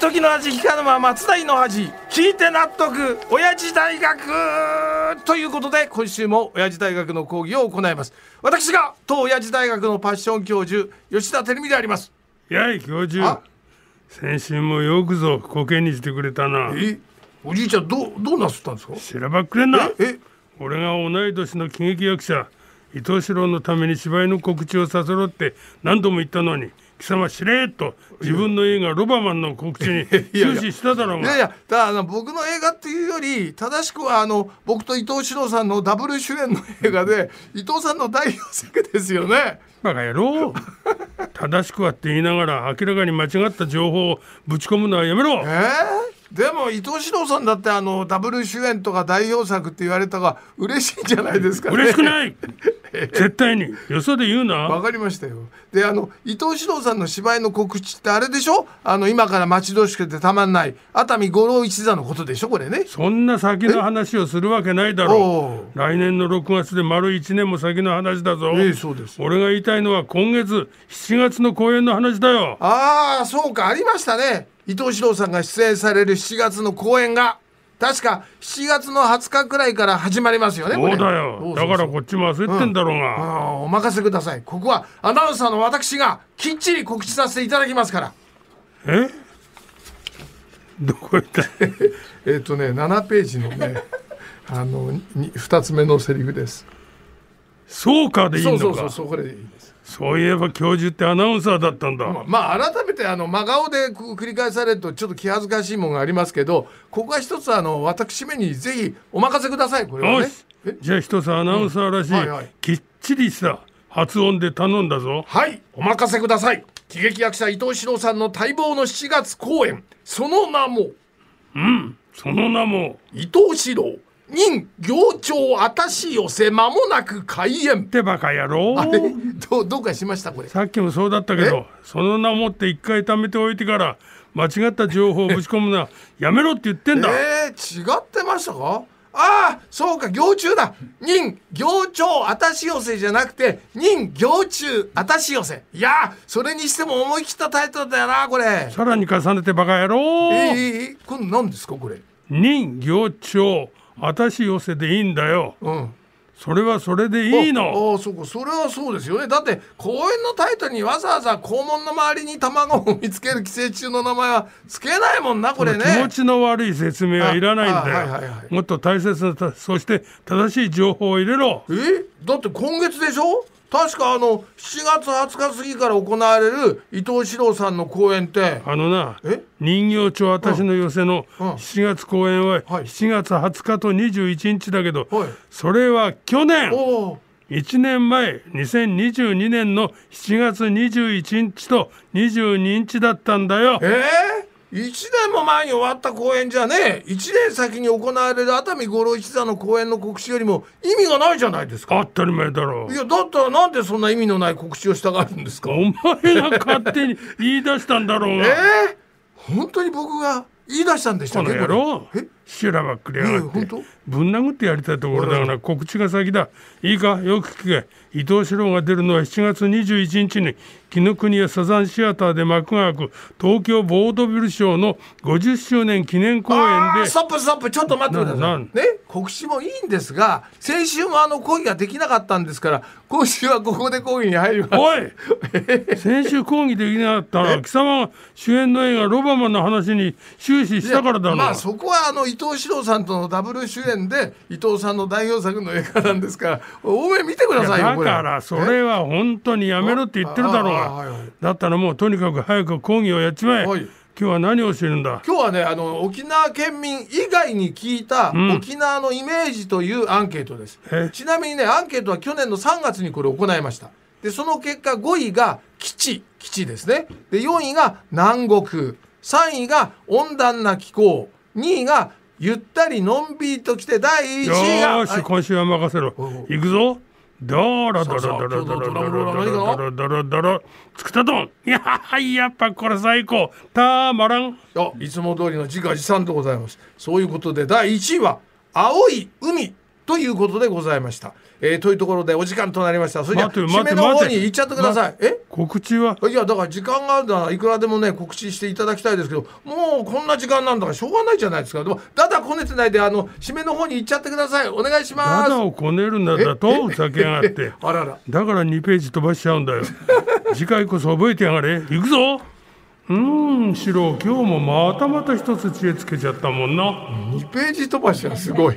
時の味聞かぬま松代の味聞いて納得親父大学！ということで今週も親父大学の講義を行います。私が当親父大学のパッション教授吉田照美であります。やい教授。先週もよくぞコケにしてくれたな。え？おじいちゃんどうどうなすったんですか？しらばっくれんな。え？俺が同い年の喜劇役者伊藤四郎のために芝居の告知をさせろって何度も言ったのに貴様しれっと自分の映画「ロバマン」の告知に終始しただろうが。いやいやだからあの僕の映画っていうより正しくはあの僕と伊藤四郎さんのダブル主演の映画で 伊藤さんの代表作ですよね。バカ野郎。正しくはって言いながら明らかに間違った情報をぶち込むのはやめろ。えー？でも伊藤四郎さんだってあのダブル主演とか代表作って言われたが嬉しいんじゃないですかね。嬉しくない。絶対に。よそで言うな。わかりましたよ。であの伊藤四郎さんの芝居の告知ってあれでしょ？あの今から待ち遠しくてたまんない。熱海五郎一座のことでしょこれね。そんな先の話をするわけないだおろう。う。来年の6月で丸1年も先の話だぞ、ええそうです。俺が言いたいのは今月7月の公演の話だよ。ああそうか。ありましたね伊藤四郎さんが出演される7月の公演が確か7月の20日くらいから始まりますよねそうだよ。だからこっちも焦ってんだろうあが、あお任せください。ここはアナウンサーの私がきっちり告知させていただきますから。え？どこ行った？えっ、とね7ページのねあのに2つ目のセリフですそうかでいいそのか。うそうそうそうこれでいいです。そういえば教授ってアナウンサーだったんだ、まあ改めてあの真顔でく繰り返されるとちょっと気恥ずかしいものがありますけどここは一つあの私めにぜひお任せくださいこれはね。じゃあ一つアナウンサーらしい、うん。はいはい。きっちりした発音で頼んだぞ。はい。お任せください。喜劇役者伊藤四郎さんの待望の7月公演。その名も。その名も。伊藤四郎任行長あたし寄せ間もなく開演。ってバカ野郎あれどうどうかしました？これ。さっきもそうだったけどその名もって一回貯めておいてから間違った情報をぶち込むのは やめろって言ってんだ、えー、違ってましたか？ああそうか行中だ。任行長あたし寄せじゃなくて任行中あたし寄せ。いやそれにしても思い切ったタイトルだよなこれ。さらに重ねてバカ野郎、えー、えー、これ何ですかこれ？任行長あたし寄せでいいんだよ。うん。それはそれでいいの。ああそうか。それはそうですよね。だって公演のタイトルにわざわざ肛門の周りに卵を見つける寄生虫の名前はつけないもんなこれね。気持ちの悪い説明はいらないんだよ、はいはいはいもっと大切なたそして正しい情報を入れろ。え？だって今月でしょ？確かあの7月20日過ぎから行われる伊藤四郎さんの公演って。あのなえ？人形町私の寄せのうん。7月公演ははい。7月20日と21日だけど、はい。それは去年。おお1年前2022年の7月21日と22日だったんだよ。えー、1年も前に終わった公演じゃね1年先に行われる熱海五郎一座の公演の告知よりも意味がないじゃないですか。当たり前だろ。いやだったらなんでそんな意味のない告知をしたがるんですか？お前が勝手に言い出したんだろうが、えー、本当に僕が言い出したんでしたっけ？これ。え？しらばっくりやがってぶん殴ってやりたいところだから告知が先だ。いいか？よく聞け。伊藤四郎が出るのは7月21日に紀ノ国屋サザンシアターで幕が開く東京ボードビルショーの50周年記念公演で。ストップストップ。ちょっと待ってくださないん？ね？告知もいいんですが先週もあの講義ができなかったんですから今週はここで講義に入ります。おい！先週講義できなかったら貴様が主演の映画「ロバマン」の話に終始したからだろ。まあそこはあの伊藤四郎さんとのダブル主演で伊藤さんの代表作の映画なんですから多め見てくださいよだからそれは本当にやめろって言ってるだろうが。ああはいはいだったらもうとにかく早く講義をやっちまえ。はい。今日は何を教えるんだ？今日はねあの沖縄県民以外に聞いたん。沖縄のイメージというアンケートです、えちなみにねアンケートは去年の3月にこれ行いました。でその結果5位が基地。基地ですね。で4位が南国。3位が温暖な気候。2位がゆったりのんびりときて第1よ位がはいーし今週は任せろ。行くぞ。ドロドさあさあロドロドロドロ。ドロ今日のドラムローラー何ドロドロドロ。つくたどんいやはいやっぱこれ最高。たまらん。あいつも通りの自画自賛でございます。そういうことで第1位は青い海ということでございました。えーというところでお時間となりました。それじゃ締めの方に行っちゃってください。え？告知は？いやだから時間があるならいくらでもね告知していただきたいですけどもうこんな時間なんだからしょうがないじゃないですか。でもだだこねてないであの締めの方に行っちゃってください。お願いします。ただをこねるなだとふざけやがって。あらら。だから2ページ飛ばしちゃうんだよ。次回こそ覚えてやがれ。行くぞ。うーんシロ今日もまたまた一つ知恵つけちゃったもんな。2ページ飛ばしはすごい